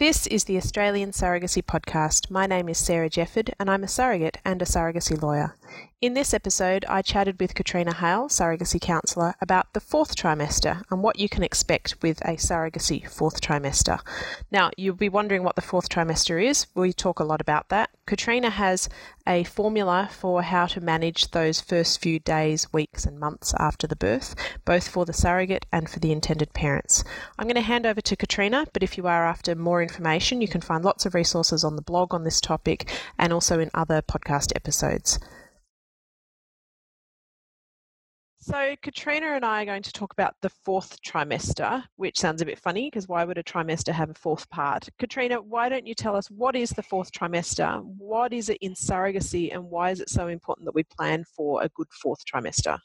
This is the Australian Surrogacy Podcast. My name is Sarah Jefford, and I'm a surrogate and a surrogacy lawyer. In this episode, I chatted with Katrina Hale, surrogacy counsellor, about the fourth trimester and what you can expect with a surrogacy fourth trimester. Now, you'll be wondering what the fourth trimester is. We talk a lot about that. Katrina has a formula for how to manage those first few days, weeks, and months after the birth, both for the surrogate and for the intended parents. I'm going to hand over to Katrina, but if you are after more information, you can find lots of resources on the blog on this topic and also in other podcast episodes. So, Katrina and I are going to talk about the fourth trimester, which sounds a bit funny because why would a trimester have a fourth part? Katrina, why don't you tell us what is the fourth trimester? What is it in surrogacy, and why is it so important that we plan for a good fourth trimester?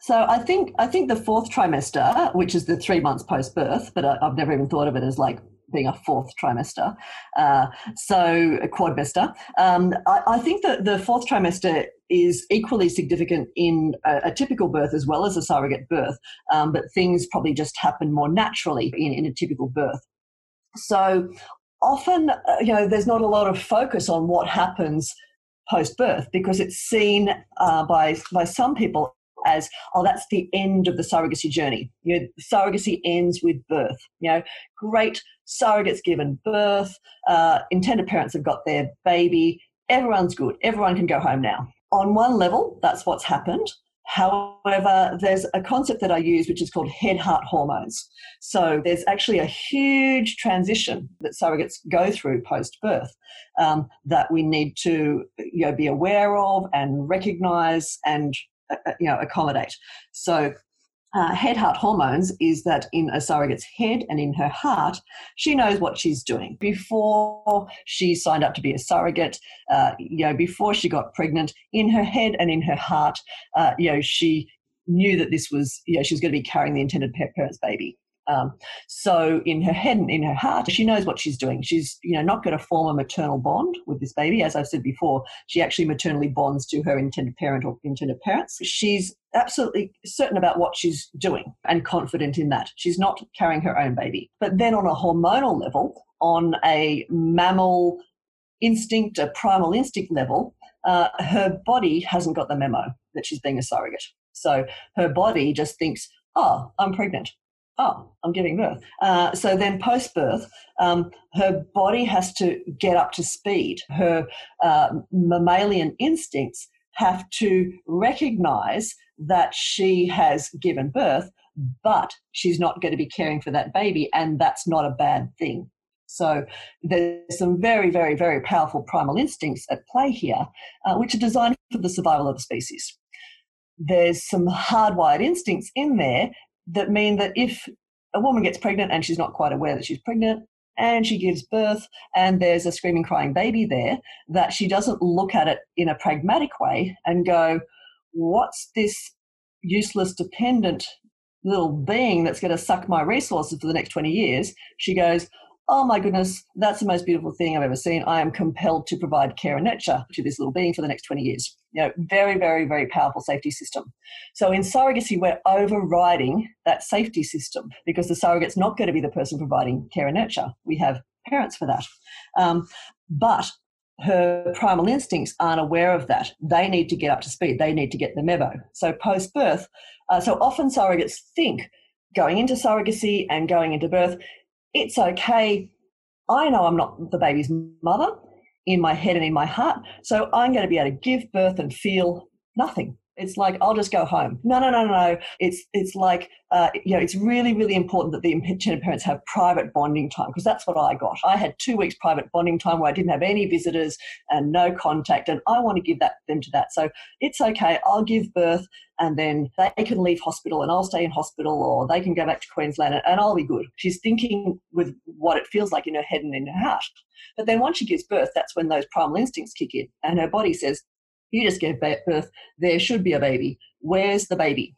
So I think I think the fourth trimester, which is the three months post birth, but I, have never even thought of it as like being a fourth trimester, uh, so a quadmester. Um, I, I, think that the fourth trimester is equally significant in a, a, typical birth as well as a surrogate birth, um, but things probably just happen more naturally in, in a typical birth. So often, uh, you know, there's not a lot of focus on what happens post birth because it's seen uh, by by some people as, oh, that's the end of the surrogacy journey. You know, surrogacy ends with birth. You know, great surrogates given birth, uh, intended parents have got their baby, everyone's good, everyone can go home now. On one level, that's what's happened. However, there's a concept that I use which is called head heart hormones. So there's actually a huge transition that surrogates go through post birth um, that we need to you know, be aware of and recognize and you know, accommodate. So uh, head heart hormones is that in a surrogate's head and in her heart, she knows what she's doing. Before she signed up to be a surrogate, uh, you know, before she got pregnant, in her head and in her heart, uh, you know, she knew that this was, you know, she was going to be carrying the intended parent's baby. Um, so in her head and in her heart, she knows what she's doing. She's you know not going to form a maternal bond with this baby, as I've said before. She actually maternally bonds to her intended parent or intended parents. She's absolutely certain about what she's doing and confident in that. She's not carrying her own baby. But then on a hormonal level, on a mammal instinct, a primal instinct level, uh, her body hasn't got the memo that she's being a surrogate. So her body just thinks, oh, I'm pregnant oh, I'm giving birth. Uh, so then post birth, um, her body has to get up to speed. Her uh, mammalian instincts have to recognize that she has given birth, but she's not going to be caring for that baby, and that's not a bad thing. So there's some very, very, very powerful primal instincts at play here, uh, which are designed for the survival of the species. There's some hardwired instincts in there that mean that if a woman gets pregnant and she's not quite aware that she's pregnant and she gives birth and there's a screaming crying baby there that she doesn't look at it in a pragmatic way and go what's this useless dependent little being that's going to suck my resources for the next 20 years? She goes oh my goodness, that's the most beautiful thing I've ever seen. I am compelled to provide care and nurture to this little being for the next 20 years. You know, very, very, very powerful safety system. So in surrogacy, we're overriding that safety system because the surrogate's not going to be the person providing care and nurture. We have parents for that. Um, but her primal instincts aren't aware of that. They need to get up to speed. They need to get the memo. So post birth, uh, so often surrogates think going into surrogacy and going into birth, it's okay. I know I'm not the baby's mother in my head and in my heart, so I'm going to be able to give birth and feel nothing. It's like I'll just go home. No, no, no, no. It's it's like uh, you know, it's really, really important that the intended parents have private bonding time because that's what I got. I had two weeks private bonding time where I didn't have any visitors and no contact, and I want to give that them to that. So it's okay. I'll give birth, and then they can leave hospital, and I'll stay in hospital, or they can go back to Queensland, and I'll be good. She's thinking with what it feels like in her head and in her heart. But then once she gives birth, that's when those primal instincts kick in, and her body says, you just gave birth. There should be a baby. Where's the baby?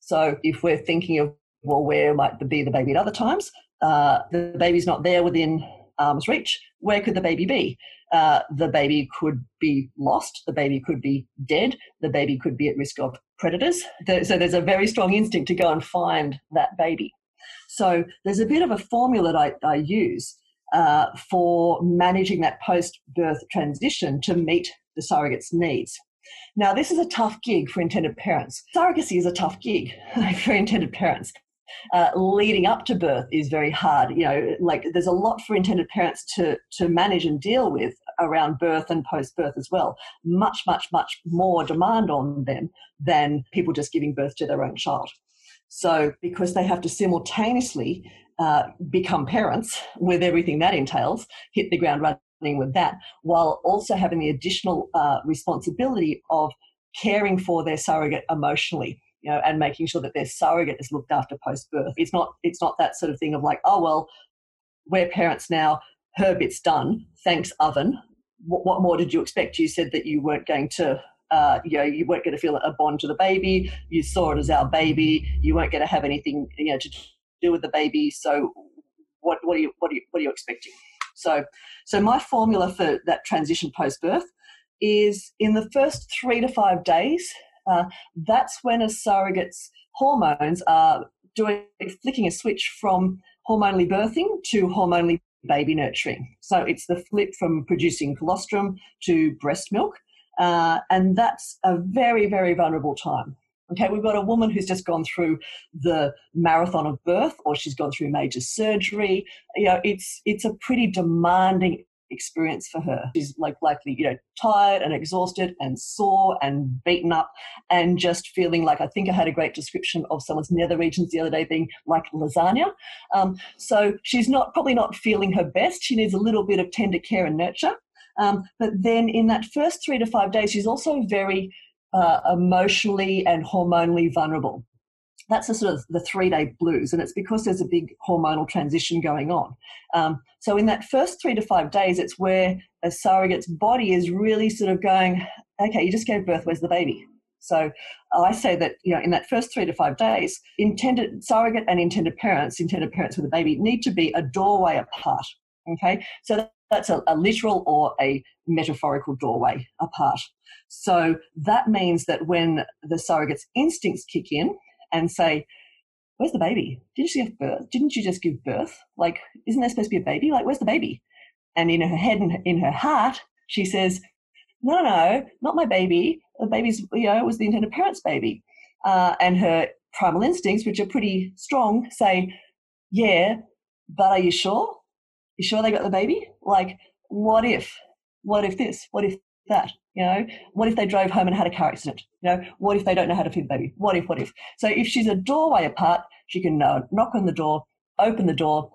So if we're thinking of, well, where might be the baby at other times? Uh, the baby's not there within arm's reach. Where could the baby be? Uh, the baby could be lost. The baby could be dead. The baby could be at risk of predators. So there's a very strong instinct to go and find that baby. So there's a bit of a formula that I, I use uh, for managing that post birth transition to meet the surrogate's needs. Now, this is a tough gig for intended parents. Surrogacy is a tough gig for intended parents. Uh, leading up to birth is very hard. You know, like there's a lot for intended parents to to manage and deal with around birth and post birth as well. Much, much, much more demand on them than people just giving birth to their own child. So, because they have to simultaneously uh, become parents with everything that entails, hit the ground running with that, while also having the additional uh, responsibility of caring for their surrogate emotionally you know, and making sure that their surrogate is looked after post birth. It's not it's not that sort of thing of like, oh well, we're parents now, her bit's done, thanks oven. What, what more did you expect? You said that you weren't going to uh, you know, you weren't going to feel a bond to the baby. You saw it as our baby. You weren't going to have anything, you know, to do with the baby. So, what, what are you, what are you, what are you expecting? So, so my formula for that transition post birth is in the first three to five days uh, that's when a surrogate's hormones are doing flicking a switch from hormonally birthing to hormonally baby nurturing. So it's the flip from producing colostrum to breast milk, uh, and that's a very very vulnerable time. Okay, we've got a woman who's just gone through the marathon of birth, or she's gone through major surgery. You know, it's it's a pretty demanding experience for her. She's like likely, you know, tired and exhausted and sore and beaten up and just feeling like I think I had a great description of someone's nether regions the other day being like lasagna. Um, so she's not probably not feeling her best. She needs a little bit of tender care and nurture. Um, but then in that first three to five days, she's also very uh, emotionally and hormonally vulnerable that's the sort of the three day blues, and it's because there's a big hormonal transition going on. Um, so in that first three to five days, it's where a surrogate's body is really sort of going, okay, you just gave birth, where's the baby? So I say that you know in that first three to five days, intended surrogate and intended parents, intended parents with a baby, need to be a doorway apart. Okay, so that's a, a literal or a metaphorical doorway apart. So that means that when the surrogate's instincts kick in, and say, Where's the baby? Didn't she give birth? Didn't you just give birth? Like, isn't there supposed to be a baby? Like, where's the baby? And in her head and in her heart, she says, No, no, not my baby. The baby's, you know, it was the intended parent's baby. Uh, and her primal instincts, which are pretty strong, say, Yeah, but are you sure? You sure they got the baby? Like, what if? What if this? What if that? You know, what if they drove home and had a car accident? You know, what if they don't know how to feed the baby? What if, what if? So if she's a doorway apart, she can knock on the door, open the door,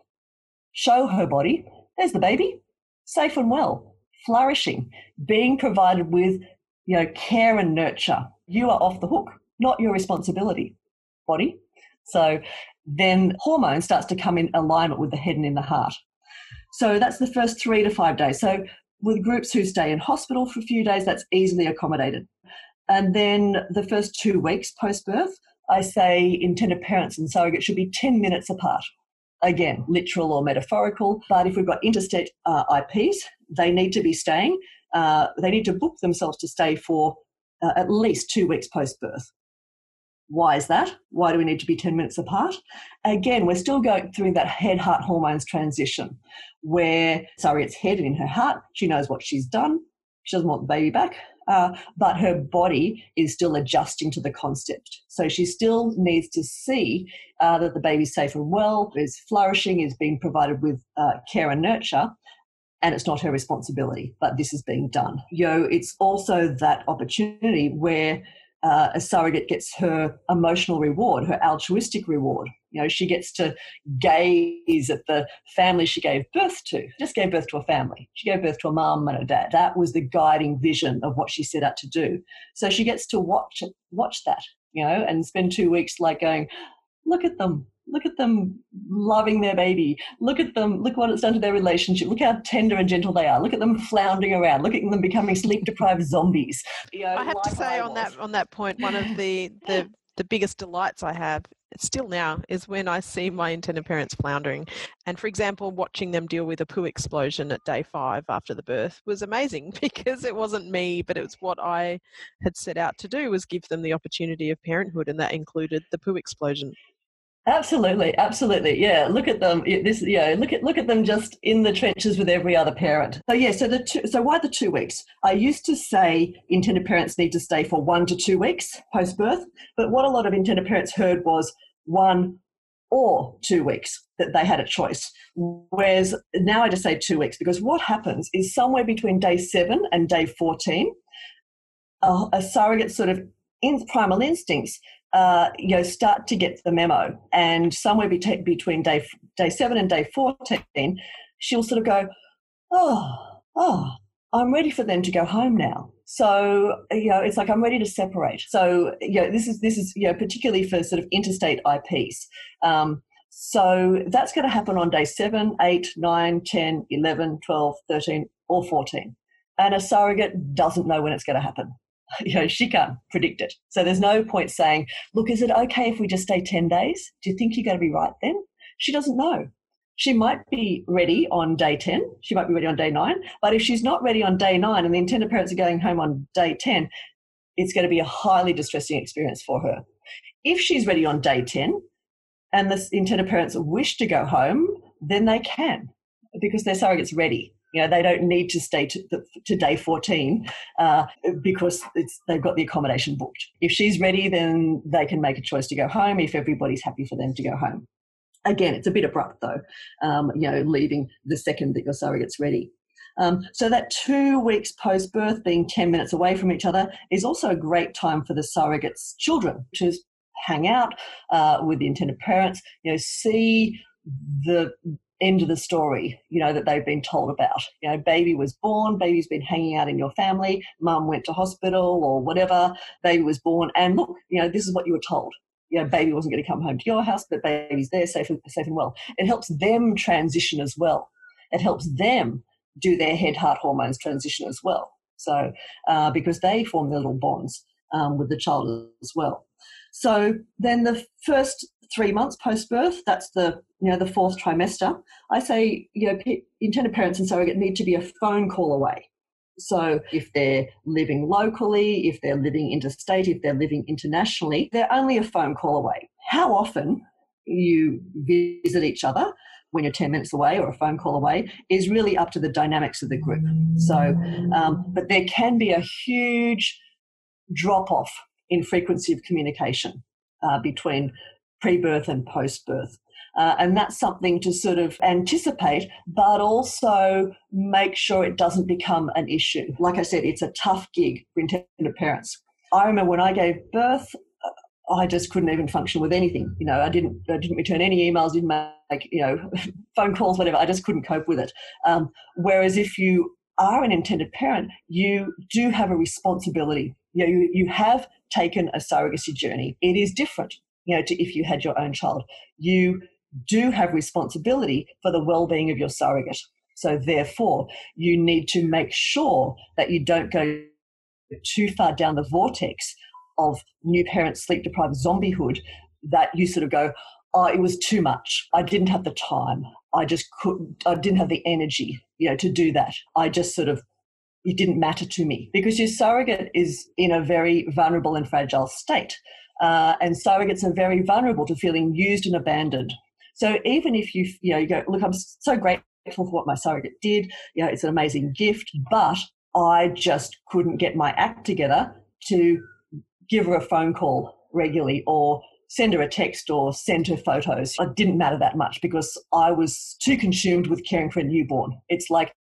show her body. There's the baby, safe and well, flourishing, being provided with, you know, care and nurture. You are off the hook, not your responsibility, body. So then hormone starts to come in alignment with the head and in the heart. So that's the first three to five days. So with groups who stay in hospital for a few days, that's easily accommodated. And then the first two weeks post birth, I say intended parents and surrogate should be 10 minutes apart. Again, literal or metaphorical. But if we've got interstate uh, IPs, they need to be staying. Uh, they need to book themselves to stay for uh, at least two weeks post birth. Why is that? Why do we need to be 10 minutes apart? Again, we're still going through that head heart hormones transition where, sorry, it's head in her heart. She knows what she's done. She doesn't want the baby back, uh, but her body is still adjusting to the concept. So she still needs to see uh, that the baby's safe and well, is flourishing, is being provided with uh, care and nurture, and it's not her responsibility, but this is being done. You know, it's also that opportunity where uh, a surrogate gets her emotional reward, her altruistic reward. You know, she gets to gaze at the family she gave birth to. Just gave birth to a family. She gave birth to a mum and a dad. That was the guiding vision of what she set out to do. So she gets to watch watch that, you know, and spend two weeks like going, look at them, look at them loving their baby. Look at them. Look what it's done to their relationship. Look how tender and gentle they are. Look at them floundering around. Look at them becoming sleep deprived zombies. You know, I have to say on that on that point, one of the the the biggest delights I have still now is when I see my intended parents floundering. And for example, watching them deal with a poo explosion at day five after the birth was amazing because it wasn't me, but it was what I had set out to do was give them the opportunity of parenthood and that included the poo explosion. Absolutely, absolutely. Yeah, look at them. This, yeah, look at look at them just in the trenches with every other parent. So yeah, so the two, so why the two weeks? I used to say intended parents need to stay for one to two weeks post birth, but what a lot of intended parents heard was one or two weeks that they had a choice. Whereas now I just say two weeks because what happens is somewhere between day seven and day fourteen, a, a surrogate sort of in primal instincts uh, you know, start to get the memo. And somewhere be- between day day seven and day fourteen, she'll sort of go, "Oh, oh, I'm ready for them to go home now." So you know, it's like I'm ready to separate. So you know, this is this is you know, particularly for sort of interstate IPs. Um, so that's going to happen on day 7, 8, 9, 10, 11, 12, 13, or 14. And a surrogate doesn't know when it's going to happen. you know, she can't predict it. So there's no point saying, look, is it okay if we just stay 10 days? Do you think you're going to be right then? She doesn't know. She might be ready on day 10. She might be ready on day nine. But if she's not ready on day nine and the intended parents are going home on day 10, it's going to be a highly distressing experience for her. If she's ready on day 10 and the intended parents wish to go home, then they can because their surrogate's ready. You know, they don't need to stay to, the, to day 14 uh, because they've got the accommodation booked. If she's ready, then they can make a choice to go home if everybody's happy for them to go home. Again, it's a bit abrupt though, um, you know, leaving the second that your surrogate's ready. Um, so that two weeks post birth, being 10 minutes away from each other, is also a great time for the surrogate's children to hang out uh, with the intended parents, you know, see the end of the story, you know, that they've been told about. You know, baby was born, baby's been hanging out in your family, mum went to hospital or whatever, baby was born, and look, you know, this is what you were told. You know, baby wasn't going to come home to your house, but baby's there, safe and, safe and well. It helps them transition as well. It helps them do their head heart hormones transition as well. So, uh, because they form their little bonds um, with the child as well. So then the first three months post birth, that's the you know the fourth trimester. I say you know intended parents and surrogate need to be a phone call away. So if they're living locally, if they're living interstate, if they're living internationally, they're only a phone call away. How often you visit each other when you're 10 minutes away or a phone call away is really up to the dynamics of the group. So, um, but there can be a huge drop off in frequency of communication uh, between pre birth and post birth. Uh, and that's something to sort of anticipate, but also make sure it doesn't become an issue. Like I said, it's a tough gig for intended parents. I remember when I gave birth, uh, I just couldn't even function with anything. You know, I didn't, I didn't return any emails, didn't make, you know, phone calls, whatever. I just couldn't cope with it. Um, whereas if you are an intended parent, you do have a responsibility. You know, you, you have taken a surrogacy journey. It is different, you know, to if you had your own child. You do have responsibility for the well-being of your surrogate. So therefore, you need to make sure that you don't go too far down the vortex of new parents sleep deprived zombiehood that you sort of go, oh, it was too much. I didn't have the time. I just couldn't, I didn't have the energy, you know, to do that. I just sort of, it didn't matter to me because your surrogate is in a very vulnerable and fragile state. Uh, and surrogates are very vulnerable to feeling used and abandoned. So even if you, you know, you go, look, I'm so grateful for what my surrogate did. You know, it's an amazing gift, but I just couldn't get my act together to give her a phone call regularly or send her a text or send her photos. It didn't matter that much because I was too consumed with caring for a newborn. It's like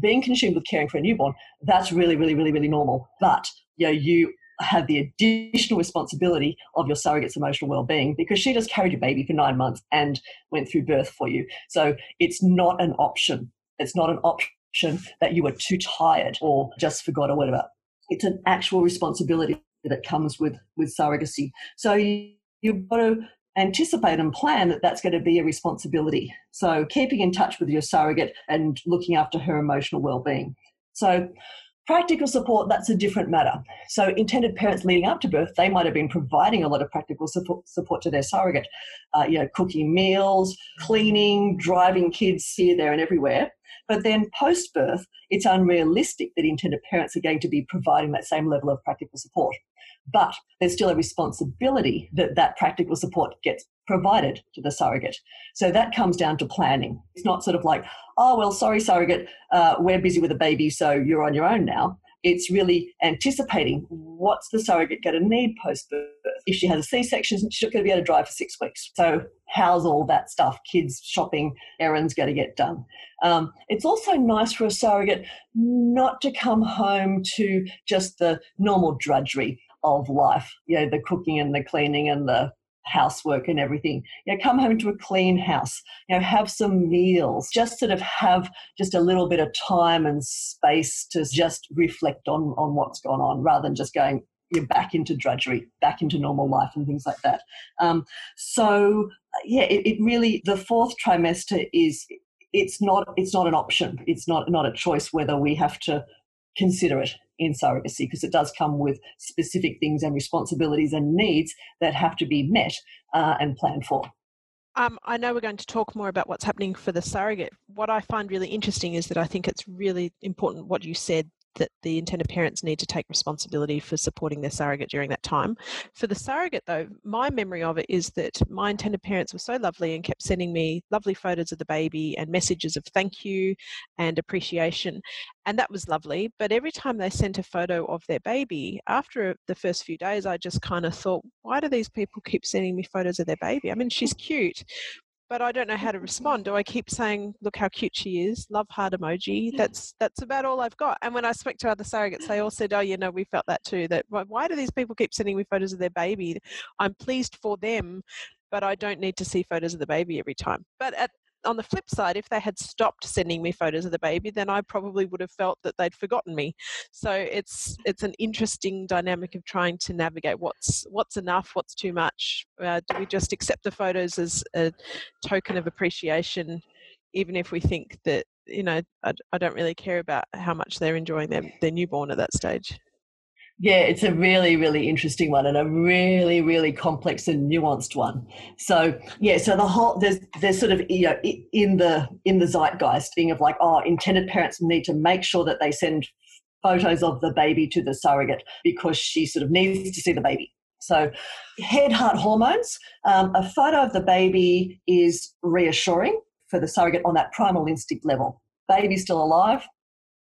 being consumed with caring for a newborn, that's really, really, really, really normal. But you know, you have the additional responsibility of your surrogate's emotional well-being because she just carried your baby for nine months and went through birth for you. So it's not an option. It's not an option that you were too tired or just forgot or whatever. It's an actual responsibility that comes with with surrogacy. So you, you've got to anticipate and plan that that's going to be a responsibility. So keeping in touch with your surrogate and looking after her emotional well-being. So Practical support, that's a different matter. So, intended parents leading up to birth, they might have been providing a lot of practical support, to their surrogate, uh, you know, cooking meals, cleaning, driving kids here, there, and everywhere. But then post birth, it's unrealistic that intended parents are going to be providing that same level of practical support. But there's still a responsibility that that practical support gets provided to the surrogate. So that comes down to planning. It's not sort of like, oh, well, sorry, surrogate, uh, we're busy with a baby, so you're on your own now. It's really anticipating what's the surrogate going to need post birth. If she has a C section, she's not going to be able to drive for six weeks. So, how's all that stuff? Kids, shopping, errands going to get done? Um, it's also nice for a surrogate not to come home to just the normal drudgery of life, you know, the cooking and the cleaning and the housework and everything. You know, come home to a clean house, you know, have some meals, just sort of have just a little bit of time and space to just reflect on, on what's gone on rather than just going, you're back into drudgery, back into normal life and things like that. Um, so yeah, it, it really, the fourth trimester is, it's not, it's not an option. It's not, not a choice whether we have to consider it in surrogacy because it does come with specific things and responsibilities and needs that have to be met uh, and planned for. Um, I know we're going to talk more about what's happening for the surrogate. What I find really interesting is that I think it's really important what you said that the intended parents need to take responsibility for supporting their surrogate during that time. For the surrogate, though, my memory of it is that my intended parents were so lovely and kept sending me lovely photos of the baby and messages of thank you and appreciation. And that was lovely. But every time they sent a photo of their baby, after the first few days, I just kind of thought, why do these people keep sending me photos of their baby? I mean, she's cute, but I don't know how to respond. Do I keep saying, "Look how cute she is," love heart emoji? That's that's about all I've got. And when I spoke to other surrogates, they all said, "Oh, you know, we felt that too. That why do these people keep sending me photos of their baby? I'm pleased for them, but I don't need to see photos of the baby every time." But at on the flip side, if they had stopped sending me photos of the baby, then I probably would have felt that they'd forgotten me. So it's it's an interesting dynamic of trying to navigate what's what's enough, what's too much. Uh, do we just accept the photos as a token of appreciation, even if we think that you know I, I don't really care about how much they're enjoying their their newborn at that stage? Yeah, it's a really, really interesting one and a really, really complex and nuanced one. So yeah, so the whole there's there's sort of you know in the in the zeitgeist thing of like oh intended parents need to make sure that they send photos of the baby to the surrogate because she sort of needs to see the baby. So head heart hormones. Um, a photo of the baby is reassuring for the surrogate on that primal instinct level. Baby's still alive.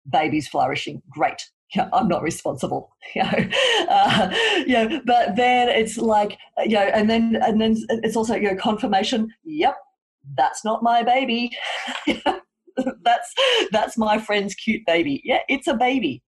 Baby's flourishing. Great yeah, I'm not responsible, you know. Uh, yeah, but then it's like, you know, and then and then it's also you know confirmation. Yep, that's not my baby. that's that's my friend's cute baby. Yeah, it's a baby.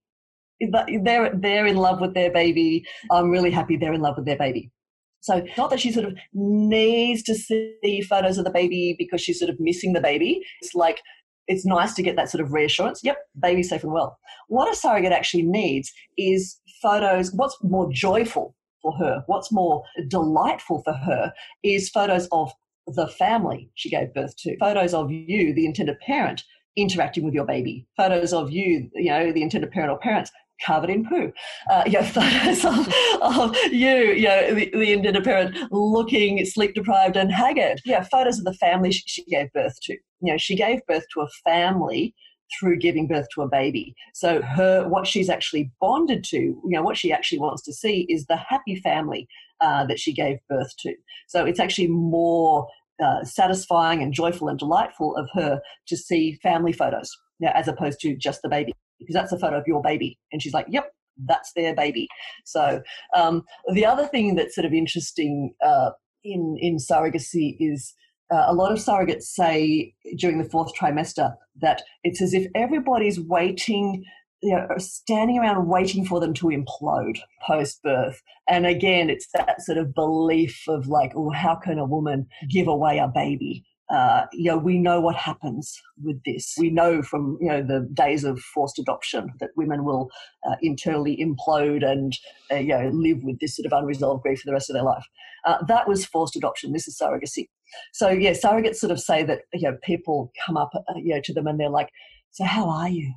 They're they're in love with their baby. I'm really happy they're in love with their baby. So not that she sort of needs to see photos of the baby because she's sort of missing the baby. It's like it's nice to get that sort of reassurance. Yep, baby's safe and well. What a surrogate actually needs is photos. What's more joyful for her, what's more delightful for her, is photos of the family she gave birth to, photos of you, the intended parent, interacting with your baby, photos of you, you know, the intended parent or parents covered in poo. Uh, you know, photos of, of you, you know, the, the intended parent looking sleep deprived and haggard. Yeah, photos of the family she, she gave birth to. You know, she gave birth to a family through giving birth to a baby. So her, what she's actually bonded to, you know, what she actually wants to see is the happy family uh, that she gave birth to. So it's actually more uh, satisfying and joyful and delightful of her to see family photos you know, as opposed to just the baby because that's a photo of your baby. And she's like, yep, that's their baby. So um, the other thing that's sort of interesting uh, in in surrogacy is uh, a lot of surrogates say during the fourth trimester that it's as if everybody's waiting you know, standing around waiting for them to implode post birth. And again, it's that sort of belief of like, oh, how can a woman give away a baby? Uh, you know, we know what happens with this. We know from you know the days of forced adoption that women will uh, internally implode and uh, you know live with this sort of unresolved grief for the rest of their life. Uh, that was forced adoption. This is surrogacy. So yeah, surrogates sort of say that you know people come up uh, you know to them and they're like, "So how are you?"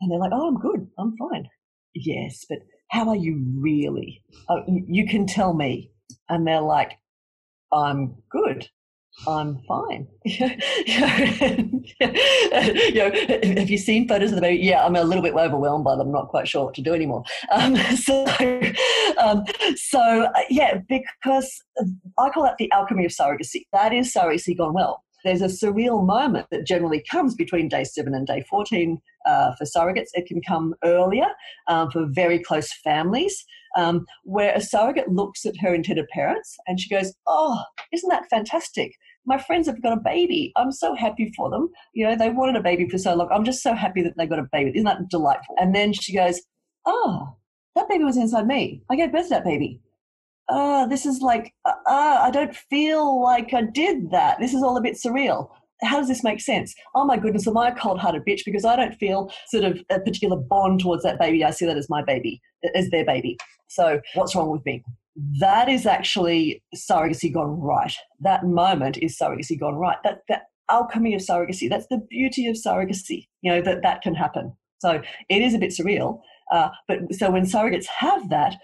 And they're like, "Oh, I'm good. I'm fine." Yes, but how are you really? Oh, you can tell me. And they're like, "I'm good." I'm fine. you, know, have you seen photos of the baby? Yeah, I'm a little bit overwhelmed by them. I'm not quite sure what to do anymore. Um, so, um, so uh, yeah, because I call that the alchemy of surrogacy. That is surrogacy gone well. There's a surreal moment that generally comes between day seven and day 14 uh, for surrogates. It can come earlier um, for very close families, um, where a surrogate looks at her intended parents and she goes, Oh, isn't that fantastic? My friends have got a baby. I'm so happy for them. You know, they wanted a baby for so long. I'm just so happy that they got a baby. Isn't that delightful? And then she goes, Oh, that baby was inside me. I gave birth to that baby. Oh, this is like, uh, uh, I don't feel like I did that. This is all a bit surreal. How does this make sense? Oh my goodness, am I a cold hearted bitch because I don't feel sort of a particular bond towards that baby? I see that as my baby, as their baby. So what's wrong with me? That is actually surrogacy gone right. That moment is surrogacy gone right. That the alchemy of surrogacy. That's the beauty of surrogacy. You know that that can happen. So it is a bit surreal. Uh, but so when surrogates have that,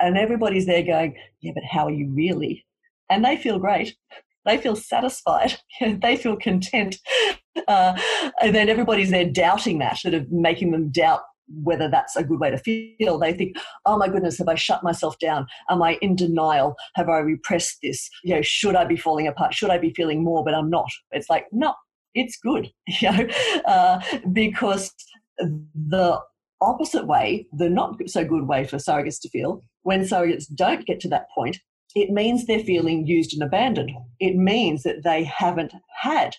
and everybody's there going, yeah, but how are you really? And they feel great. They feel satisfied. they feel content. Uh, and then everybody's there doubting that, sort of making them doubt whether that's a good way to feel. They think, oh my goodness, have I shut myself down? Am I in denial? Have I repressed this? You know, should I be falling apart? Should I be feeling more, but I'm not? It's like, no, it's good, you know, uh, because the opposite way, the not so good way for surrogates to feel, when surrogates don't get to that point, it means they're feeling used and abandoned. It means that they haven't had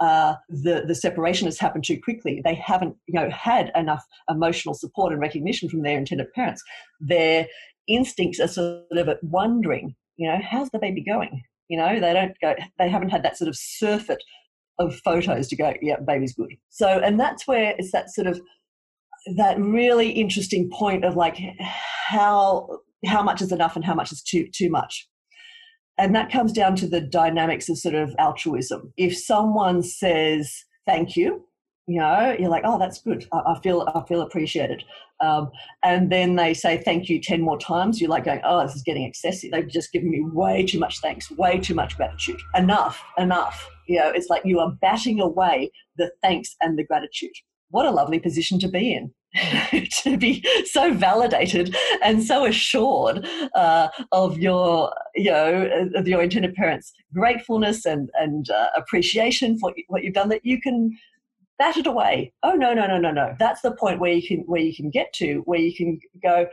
uh, the the separation has happened too quickly. They haven't you know had enough emotional support and recognition from their intended parents. Their instincts are sort of wondering, you know, how's the baby going? You know, they don't go. They haven't had that sort of surfeit of photos to go, yeah, baby's good. So, and that's where it's that sort of that really interesting point of like how how much is enough and how much is too too much and that comes down to the dynamics of sort of altruism. If someone says thank you, you know, you're like, oh, that's good. I, I feel I feel appreciated. Um, and then they say thank you ten more times. You're like going, oh, this is getting excessive. They've just given me way too much thanks, way too much gratitude. Enough, enough. You know, it's like you are batting away the thanks and the gratitude. What a lovely position to be in. to be so validated and so assured uh, of your, you know, of your intended parents' gratefulness and and uh, appreciation for what you've done that you can bat it away. Oh no, no, no, no, no. That's the point where you can where you can get to where you can go.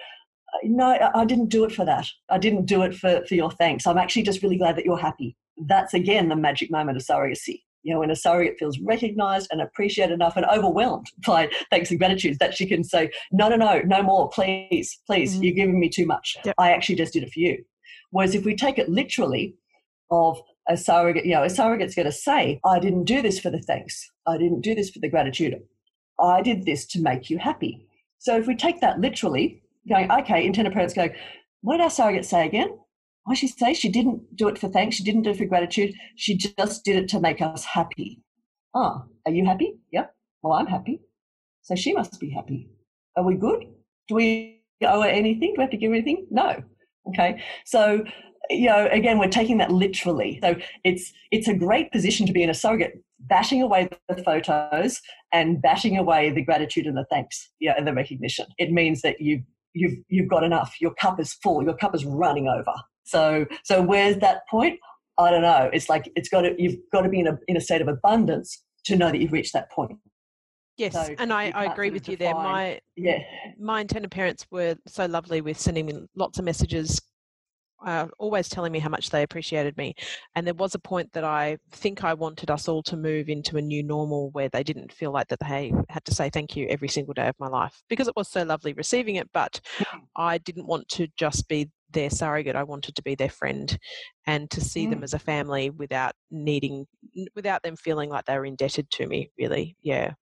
No, I didn't do it for that. I didn't do it for, for your thanks. I'm actually just really glad that you're happy. That's again the magic moment of surrogacy you know, when a surrogate feels recognized and appreciated enough and overwhelmed by thanks and gratitude that she can say, no, no, no, no more, please, please, mm-hmm. you're giving me too much. Yep. I actually just did it for you. Whereas if we take it literally, of a surrogate, you know, a surrogate's going to say, I didn't do this for the thanks. I didn't do this for the gratitude. I did this to make you happy. So if we take that literally, going, okay, intended parents go, what did our surrogate say again? Why she say she didn't do it for thanks, she didn't do it for gratitude, she just did it to make us happy. Ah, are you happy? Yep. Well, I'm happy. So she must be happy. Are we good? Do we owe her anything? Do we have to give her anything? No. Okay. So, you know, again, we're taking that literally. So it's it's a great position to be in a surrogate, bashing away the photos and bashing away the gratitude and the thanks, yeah, and the recognition. It means that you've you've you've got enough. Your cup is full. Your cup is running over. So, so where's that point? I don't know. It's like it's got to you've got to be in a in a state of abundance to know that you've reached that point. Yes, so and I, I agree with you define, there. My yeah, my intended parents were so lovely with sending me lots of messages, uh, always telling me how much they appreciated me. And there was a point that I think I wanted us all to move into a new normal where they didn't feel like that they had to say thank you every single day of my life because it was so lovely receiving it. But I didn't want to just be their surrogate. I wanted to be their friend and to see mm. them as a family without needing, without them feeling like they were indebted to me, really. Yeah.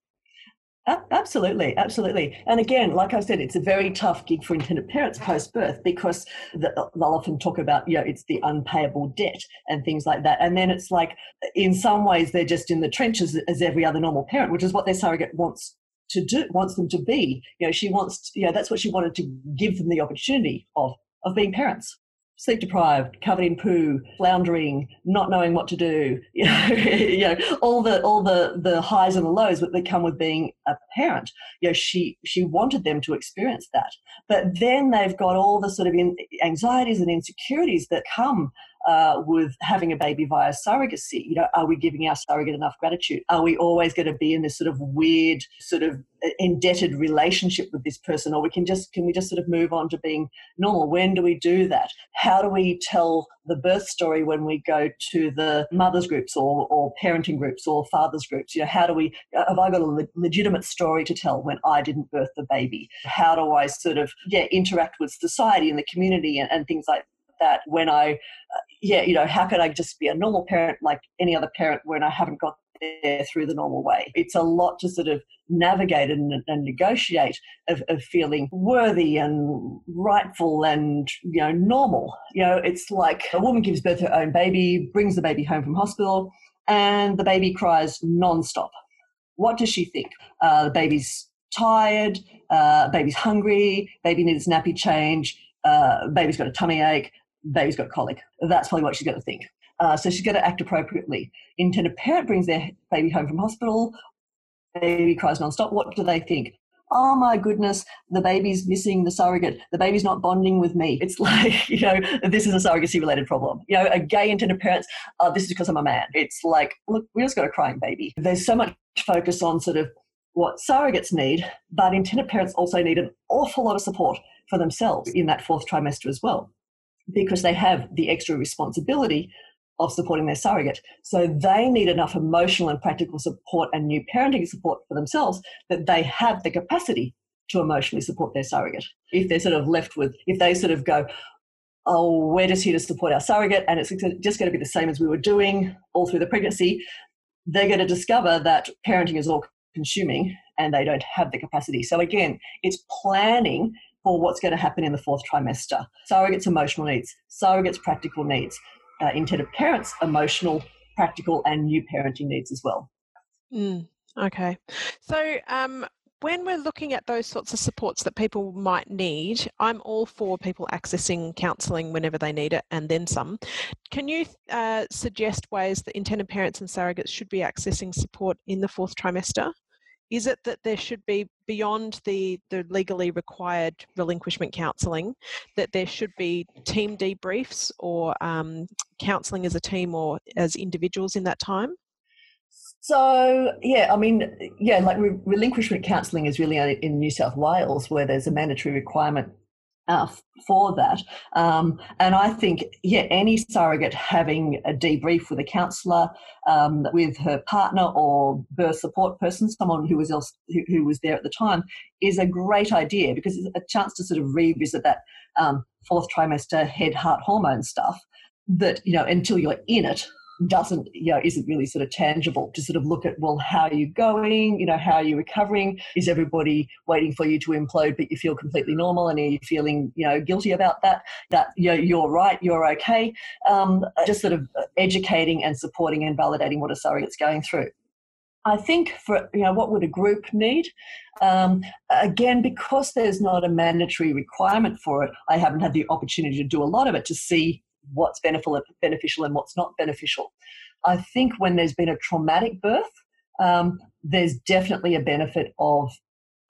Absolutely, absolutely. And again, like I said, it's a very tough gig for intended parents post birth because they'll often talk about, you know, it's the unpayable debt and things like that. And then it's like, in some ways, they're just in the trenches as every other normal parent, which is what their surrogate wants to do, wants them to be. You know, she wants, you know, that's what she wanted to give them the opportunity of of being parents. sleep deprived, covered in poo, floundering, not knowing what to do, you know, you know, all the all the the highs and the lows that come with being a parent. You know, she she wanted them to experience that, but then they've got all the sort of in, anxieties and insecurities that come uh, with having a baby via surrogacy. You know, are we giving our surrogate enough gratitude? Are we always going to be in this sort of weird, sort of indebted relationship with this person, or we can just can we just sort of move on to being normal? When do we do that? How do we tell the birth story when we go to the mothers groups or, or parenting groups or fathers groups? You know, how do we? Have I got a le- legitimate story to tell when I didn't birth the baby? How do I sort of yeah interact with society and the community and, and things like that when I, uh, yeah, you know, how can I just be a normal parent like any other parent when I haven't got there through the normal way? It's a lot to sort of navigate and, and negotiate of, of, feeling worthy and rightful and, you know, normal. You know, it's like a woman gives birth to her own baby, brings the baby home from hospital, and the baby cries nonstop. What does she think? Uh, the baby's tired, uh, baby's hungry, baby needs a nappy change, uh, baby's got a tummy ache, baby's got colic. That's probably what she's going to think. Uh, so she's going to act appropriately. Intended parent brings their baby home from hospital, baby cries nonstop. What do they think? Oh my goodness, the baby's missing the surrogate. The baby's not bonding with me. It's like, you know, this is a surrogacy related problem. You know, a gay intended parents, uh, this is because I'm a man. It's like, look, we just got a crying baby. There's so much focus on sort of what surrogates need, but intended parents also need an awful lot of support for themselves in that fourth trimester as well because they have the extra responsibility of supporting their surrogate. So they need enough emotional and practical support and new parenting support for themselves that they have the capacity to emotionally support their surrogate. If they're sort of left with, if they sort of go, oh, we're just here to support our surrogate and it's just going to be the same as we were doing all through the pregnancy, they're going to discover that parenting is all consuming and they don't have the capacity. So again, it's planning for what's going to happen in the fourth trimester. Surrogates' emotional needs, surrogates' practical needs, uh, parents' emotional, practical, and new parenting needs as well. Mm, okay. So, um, when we're looking at those sorts of supports that people might need, I'm all for people accessing counselling whenever they need it and then some. Can you uh, suggest ways that intended parents and surrogates should be accessing support in the fourth trimester? Is it that there should be beyond the, the legally required relinquishment counselling that there should be team debriefs or um, counselling as a team or as individuals in that time? So yeah i mean yeah like re- relinquishment counselling is really in new south wales where there's a mandatory requirement uh, for that. Um, and I think, yeah, any surrogate having a debrief with a counsellor, um, with her partner or birth support person, someone who was else who, who, was there at the time, is a great idea because it's a chance to sort of revisit that um, fourth trimester head heart hormone stuff. That you know until you're in it, doesn't you know isn't really sort of tangible to sort of look at well how are you going? You know how are you recovering? Is everybody waiting for you to implode but you feel completely normal? And are you feeling you know guilty about that? That you know, you're right you're okay. Um, just sort of educating and supporting and validating what a surrogate's going through. I think for you know what would a group need? Um, again, because there's not a mandatory requirement for it, I haven't had the opportunity to do a lot of it to see what's beneficial and what's not beneficial. I think when there's been a traumatic birth, um, there's definitely a benefit of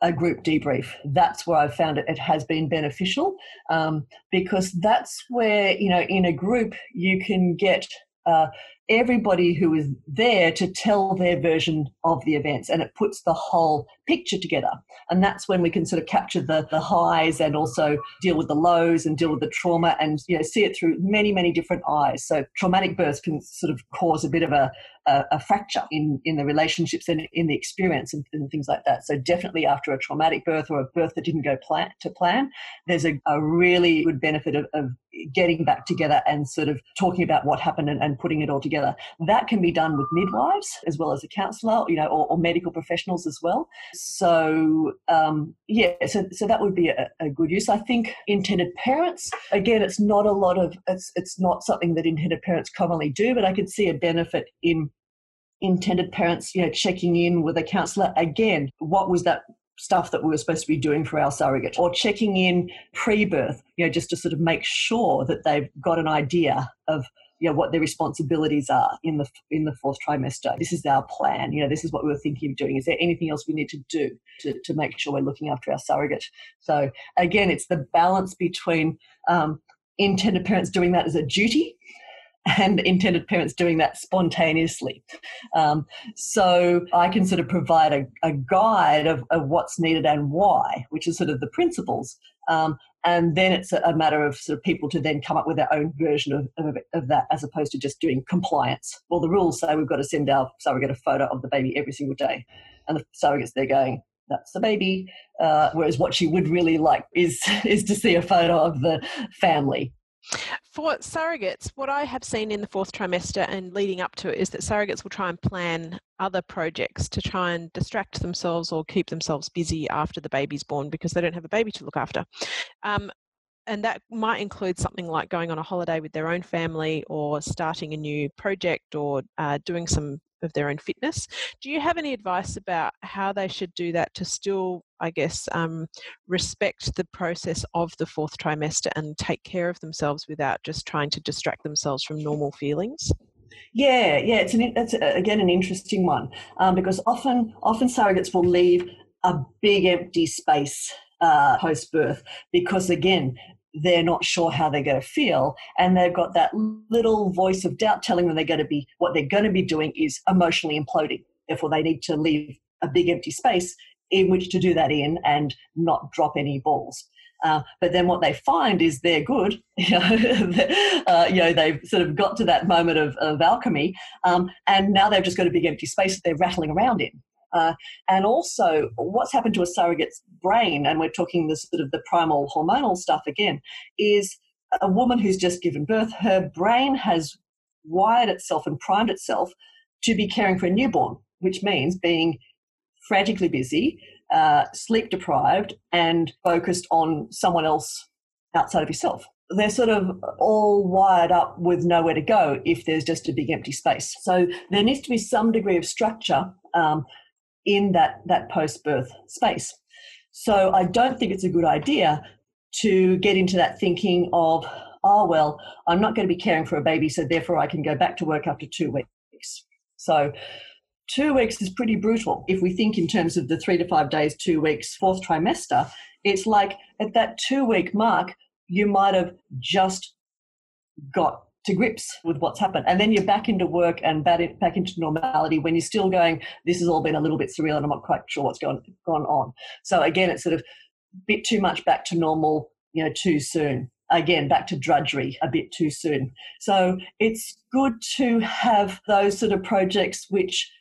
a group debrief. That's where I've found it, it has been beneficial um, because that's where, you know, in a group you can get uh, everybody who is there to tell their version of the events and it puts the whole picture together. And that's when we can sort of capture the, the highs and also deal with the lows and deal with the trauma and you know see it through many many different eyes. So traumatic birth can sort of cause a bit of a, a, a fracture in in the relationships and in the experience and, and, things like that. So definitely after a traumatic birth or a birth that didn't go plan to plan there's a, a really good benefit of, of getting back together and sort of talking about what happened and, and putting it all together. That can be done with midwives as well as a counsellor, you know, or, or medical professionals as well. So um, yeah, so so that would be a, a, good use. I think intended parents. Again, it's not a lot of it's it's not something that intended parents commonly do, but I could see a benefit in intended parents, you know, checking in with a counsellor again. What was that stuff that we were supposed to be doing for our surrogate or checking in pre-birth you know just to sort of make sure that they've got an idea of you know what their responsibilities are in the in the fourth trimester. This is our plan. You know this is what we were thinking of doing. Is there anything else we need to do to, to make sure we're looking after our surrogate? So again it's the balance between um, intended parents doing that as a duty and intended parents doing that spontaneously. Um, so I can sort of provide a, a guide of, of, what's needed and why, which is sort of the principles. Um, and then it's a, a, matter of sort of people to then come up with their own version of, of, of, that as opposed to just doing compliance. Well, the rules say we've got to send our surrogate a photo of the baby every single day. And the surrogates, they're going, that's the baby. Uh, whereas what she would really like is is to see a photo of the family for surrogates, what I have seen in the fourth trimester and leading up to it is that surrogates will try and plan other projects to try and distract themselves or keep themselves busy after the baby's born because they don't have a baby to look after. Um, and that might include something like going on a holiday with their own family or starting a new project or uh, doing some of their own fitness. Do you have any advice about how they should do that to still, I guess, um, respect the process of the fourth trimester and take care of themselves without just trying to distract themselves from normal feelings? Yeah, yeah, it's an that's again an interesting one um, because often often surrogates will leave a big empty space uh, post birth because again they're not sure how they're going to feel and they've got that little voice of doubt telling them they're going to be what they're going to be doing is emotionally imploding therefore they need to leave a big empty space in which to do that in and not drop any balls uh, but then what they find is they're good. You know, uh, you know they've sort of got to that moment of, of alchemy, um, and now they've just got a big empty space that they're rattling around in. Uh, and also, what's happened to a surrogate's brain, and we're talking the sort of the primal hormonal stuff again, is a woman who's just given birth, her brain has wired itself and primed itself to be caring for a newborn, which means being frantically busy, uh, sleep deprived, and focused on someone else outside of yourself they're sort of all wired up with nowhere to go if there's just a big empty space. So there needs to be some degree of structure um, in that, that post birth space. So I don't think it's a good idea to get into that thinking of, oh, well, I'm not going to be caring for a baby, so therefore I can go back to work after two weeks. So two weeks is pretty brutal. If we think in terms of the three to five days, two weeks, fourth trimester, it's like at that two week mark, you might have just got to grips with what's happened. And then you're back into work and back, into normality when you're still going, this has all been a little bit surreal and I'm not quite sure what's going, gone on. So again, it's sort of bit too much back to normal, you know, too soon. Again, back to drudgery a bit too soon. So it's good to have those sort of projects which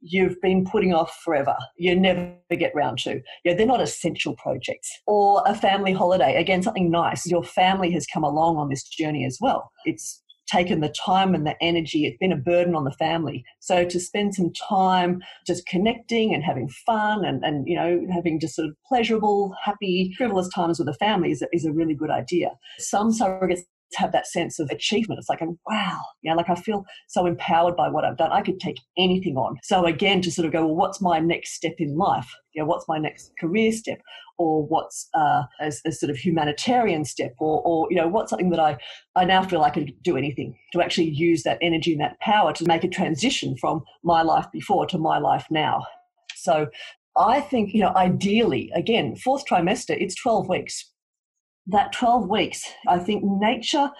you've been putting off forever. You never get round to. Yeah, they're not essential projects. Or a family holiday, again, something nice. Your family has come along on this journey as well. It's taken the time and the energy. It's been a burden on the family. So to spend some time just connecting and having fun and, and you know, having just sort of pleasurable, happy, frivolous times with the family is is a really good idea. Some surrogates have that sense of achievement. It's like, wow, you know, like I feel so empowered by what I've done. I could take anything on. So again, to sort of go, well, what's my next step in life? You know, what's my next career step? Or what's uh, a, a sort of humanitarian step? Or, or, you know, what's something that I, I now feel I could do anything to actually use that energy and that power to make a transition from my life before to my life now. So I think, you know, ideally, again, fourth trimester, it's 12 weeks that 12 weeks, I think nature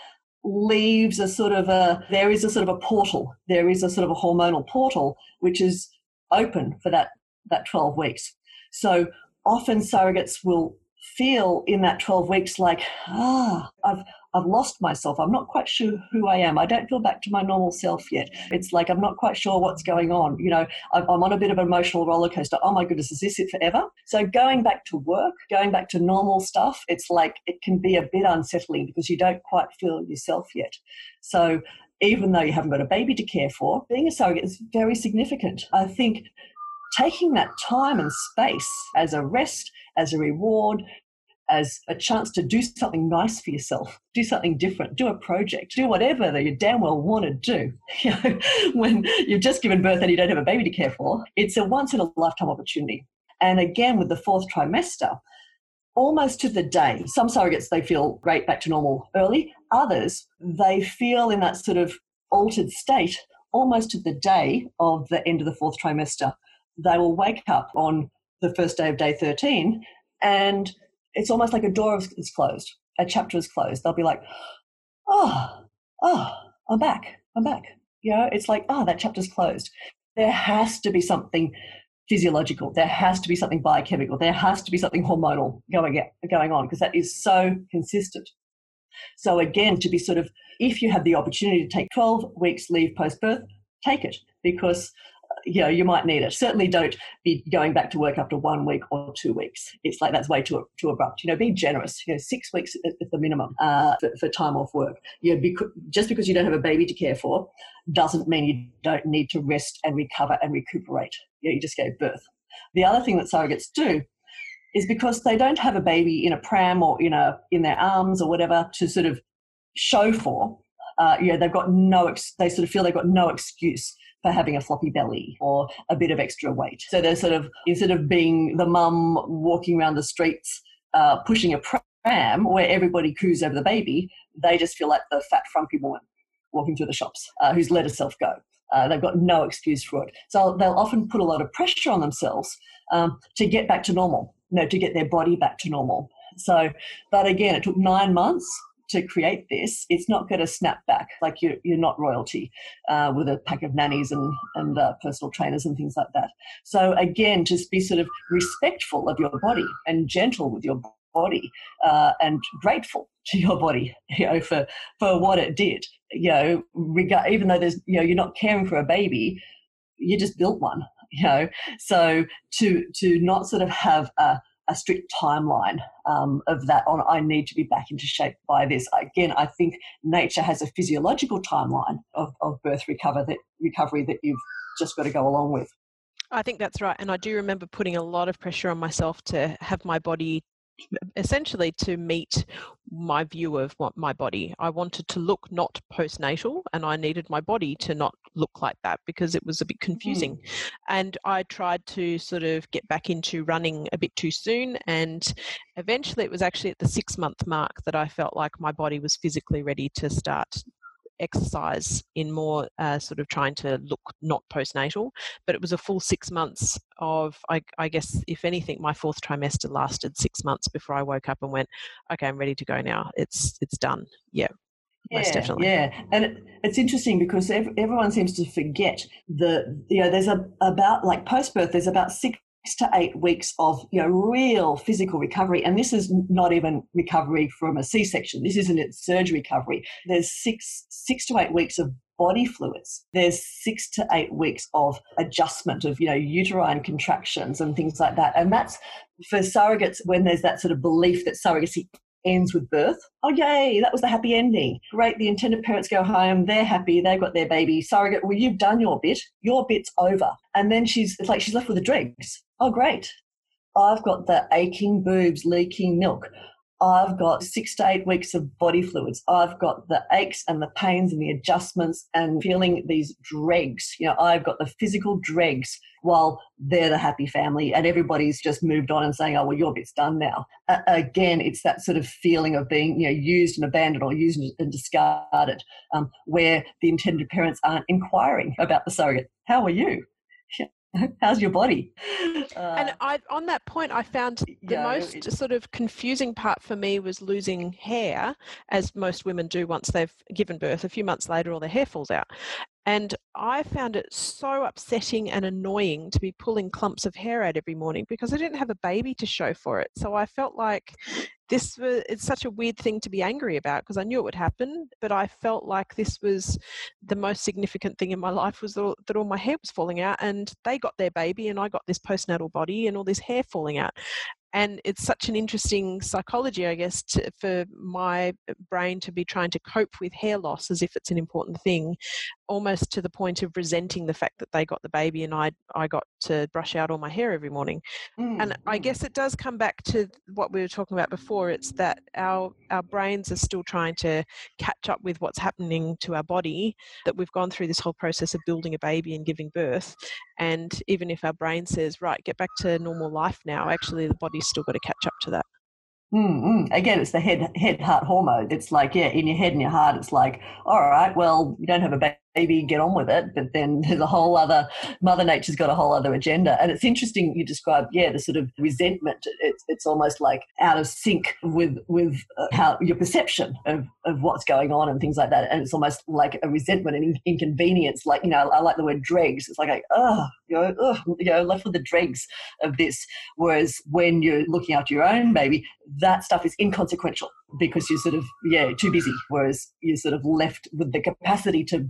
leaves a sort of a, there is a sort of a portal, there is a sort of a hormonal portal which is open for that, that 12 weeks. So often surrogates will feel in that 12 weeks like, ah, I've, I've lost myself. I'm not quite sure who I am. I don't feel back to my normal self yet. It's like I'm not quite sure what's going on. You know, I'm on a bit of an emotional roller coaster. Oh my goodness, is this it forever? So going back to work, going back to normal stuff, it's like it can be a bit unsettling because you don't quite feel yourself yet. So even though you haven't got a baby to care for, being a surrogate is very significant. I think taking that time and space as a rest, as a reward, as a chance to do something nice for yourself, do something different, do a project, do whatever that you damn well want to do. When you've just given birth and you don't have a baby to care for, it's a once in a lifetime opportunity. And again, with the fourth trimester, almost to the day, some surrogates, they feel great back to normal early. Others, they feel in that sort of altered state almost to the day of the end of the fourth trimester. They will wake up on the first day of day 13 and it's almost like a door is closed, a chapter is closed. They'll be like, oh, oh, I'm back, I'm back. You know, it's like, oh, that chapter's closed. There has to be something physiological. There has to be something biochemical. There has to be something hormonal going going on because that is so consistent. So again, to be sort of, if you have the opportunity to take 12 weeks leave post birth, take it because you know you might need it. Certainly don't be going back to work after one week or two weeks. It's like that's way too too abrupt. You know be generous. You know six weeks at, the minimum uh, for, for, time off work. You know, because, just because you don't have a baby to care for doesn't mean you don't need to rest and recover and recuperate. You, know, you just gave birth. The other thing that surrogates do is because they don't have a baby in a pram or in a in their arms or whatever to sort of show for uh, you know, they've got no, ex- they sort of feel they've got no excuse for having a floppy belly or a bit of extra weight. So they're sort of, instead of being the mum walking around the streets uh, pushing a pram where everybody coos over the baby, they just feel like the fat, frumpy woman walking through the shops uh, who's let herself go. Uh, they've got no excuse for it. So they'll often put a lot of pressure on themselves um, to get back to normal, you know, to get their body back to normal. So, but again, it took nine months to create this, it's not going to snap back. Like you're, you're not royalty uh, with a pack of nannies and, and uh, personal trainers and things like that. So again, just be sort of respectful of your body and gentle with your body uh, and grateful to your body, you know, for, for what it did. You know, even though there's, you know, you're not caring for a baby, you just built one, you know. So to to not sort of have a a strict timeline um, of that on I need to be back into shape by this. Again, I think nature has a physiological timeline of, of birth recover that, recovery that you've just got to go along with. I think that's right. And I do remember putting a lot of pressure on myself to have my body essentially to meet my view of what my body. I wanted to look not postnatal, and I needed my body to not look like that because it was a bit confusing. Mm. And I tried to sort of get back into running a bit too soon, and eventually it was actually at the six month mark that I felt like my body was physically ready to start exercise in more uh, sort of trying to look not postnatal, but it was a full six months of, I, I, guess, if anything, my fourth trimester lasted six months before I woke up and went, okay, I'm ready to go now. It's it's done. Yeah. Yeah, definitely. Yeah, and it's interesting because everyone seems to forget the you know there's a about like post birth there's about six to eight weeks of you know real physical recovery and this is not even recovery from a c-section this isn't its surgery recovery there's six six to eight weeks of body fluids there's six to eight weeks of adjustment of you know uterine contractions and things like that and that's for surrogates when there's that sort of belief that surrogacy ends with birth. Oh, yay, that was the happy ending. Great, the intended parents go home, they're happy, they've got their baby. Surrogate, well, you've done your bit, your bit's over. And then she's, it's like she's left with the dregs. Oh, great. I've got the aching boobs, leaking milk. I've got six to eight weeks of body fluids. I've got the aches and the pains and the adjustments and feeling these dregs. You know, I've got the physical dregs while they're the happy family and everybody's just moved on and saying, oh, well, your bit's done now. Uh, again, it's that sort of feeling of being, you know, used and abandoned or used and discarded um, where the intended parents aren't inquiring about the surrogate. How are you? how's your body? Uh, and I, on that point i found the yeah, most it, sort of confusing part for me was losing hair as most women do once they've given birth. A few months later all their hair falls out. And I found it so upsetting and annoying to be pulling clumps of hair out every morning because I didn't have a baby to show for it. So I felt like this was it's such a weird thing to be angry about because I knew it would happen, but I felt like this was the most significant thing in my life was that all my hair was falling out and they got their baby and I got this postnatal body and all this hair falling out. And it's such an interesting psychology i guess to, for my brain to be trying to cope with hair loss as if it's an important thing almost to the point of resenting the fact that they got the baby and I I got to brush out all my hair every morning. Mm, and I mm. guess it does come back to what we were talking about before. It's that our our brains are still trying to catch up with what's happening to our body. That we've gone through this whole process of building a baby and giving birth, and even if our brain says right, get back to normal life now, actually the body's still got to catch up to that. Mm-hmm. Again, it's the head head heart hormone. It's like yeah, in your head and your heart, it's like all right, well, you don't have a maybe get on with it. But then there's a whole other, Mother Nature's got a whole other agenda. And it's interesting you describe, yeah, the sort of resentment. It's, it's almost like out of sync with, with uh, how your perception of, of what's going on and things like that. And it's almost like a resentment and inconvenience. Like, you know, I like the word dregs. It's like, oh, you know, ugh, you know, left with the dregs of this. Whereas when you're looking after your own baby, that stuff is inconsequential because you're sort of, yeah, too busy. Whereas you're sort of left with the capacity to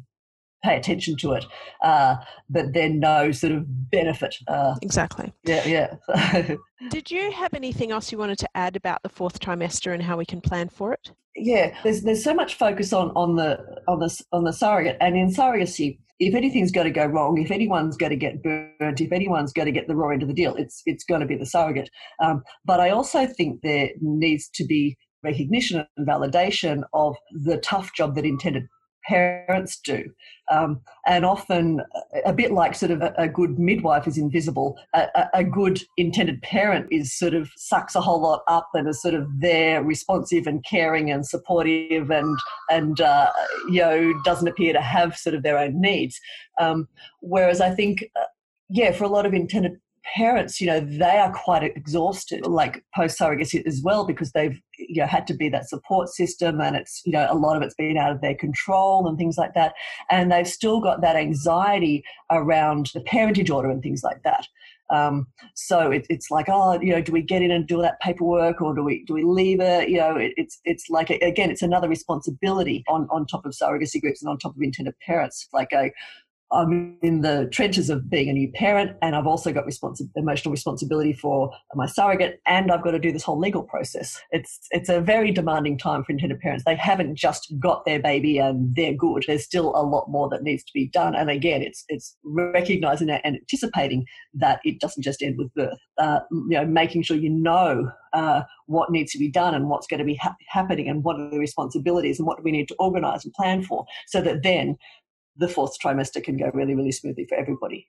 pay attention to it, uh, but then no sort of benefit. Uh, exactly. Yeah, yeah. Did you have anything else you wanted to add about the fourth trimester and how we can plan for it? Yeah, there's there's so much focus on on the on the on the surrogate, and in surrogacy, if anything's going to go wrong, if anyone's going to get burnt, if anyone's going to get the raw end of the deal, it's it's going to be the surrogate. Um, but I also think there needs to be recognition and validation of the tough job that intended parents do. Um, and often, a bit like sort of a, a good midwife is invisible, a, a, good intended parent is sort of sucks a whole lot up and is sort of there, responsive and caring and supportive, and and uh, you know doesn't appear to have sort of their own needs. Um, whereas I think, uh, yeah, for a lot of intended parents, you know, they are quite exhausted, like post surrogacy as well, because they've you know had to be that support system, and it's you know a lot of it's been out of their control and things like that, and they've still got that anxiety around the parentage order and things like that. Um, so it, it's like, oh, you know, do we get in and do that paperwork, or do we do we leave it? You know, it, it's it's like again, it's another responsibility on on top of surrogacy groups and on top of intended parents. Like a I'm in the trenches of being a new parent, and I've also got responsi- emotional responsibility for my surrogate, and I've got to do this whole legal process. It's it's a very demanding time for intended parents. They haven't just got their baby and they're good. There's still a lot more that needs to be done. And again, it's it's recognizing and anticipating that it doesn't just end with birth. Uh, you know, making sure you know uh, what needs to be done and what's going to be ha- happening and what are the responsibilities and what do we need to organize and plan for, so that then the fourth trimester can go really, really smoothly for everybody.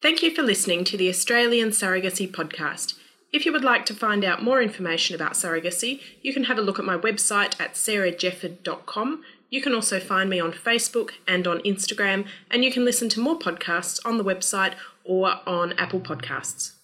Thank you for listening to the Australian Surrogacy Podcast. If you would like to find out more information about surrogacy, you can have a look at my website at sarahjefford.com. You can also find me on Facebook and on Instagram, and you can listen to more podcasts on the website or on Apple Podcasts.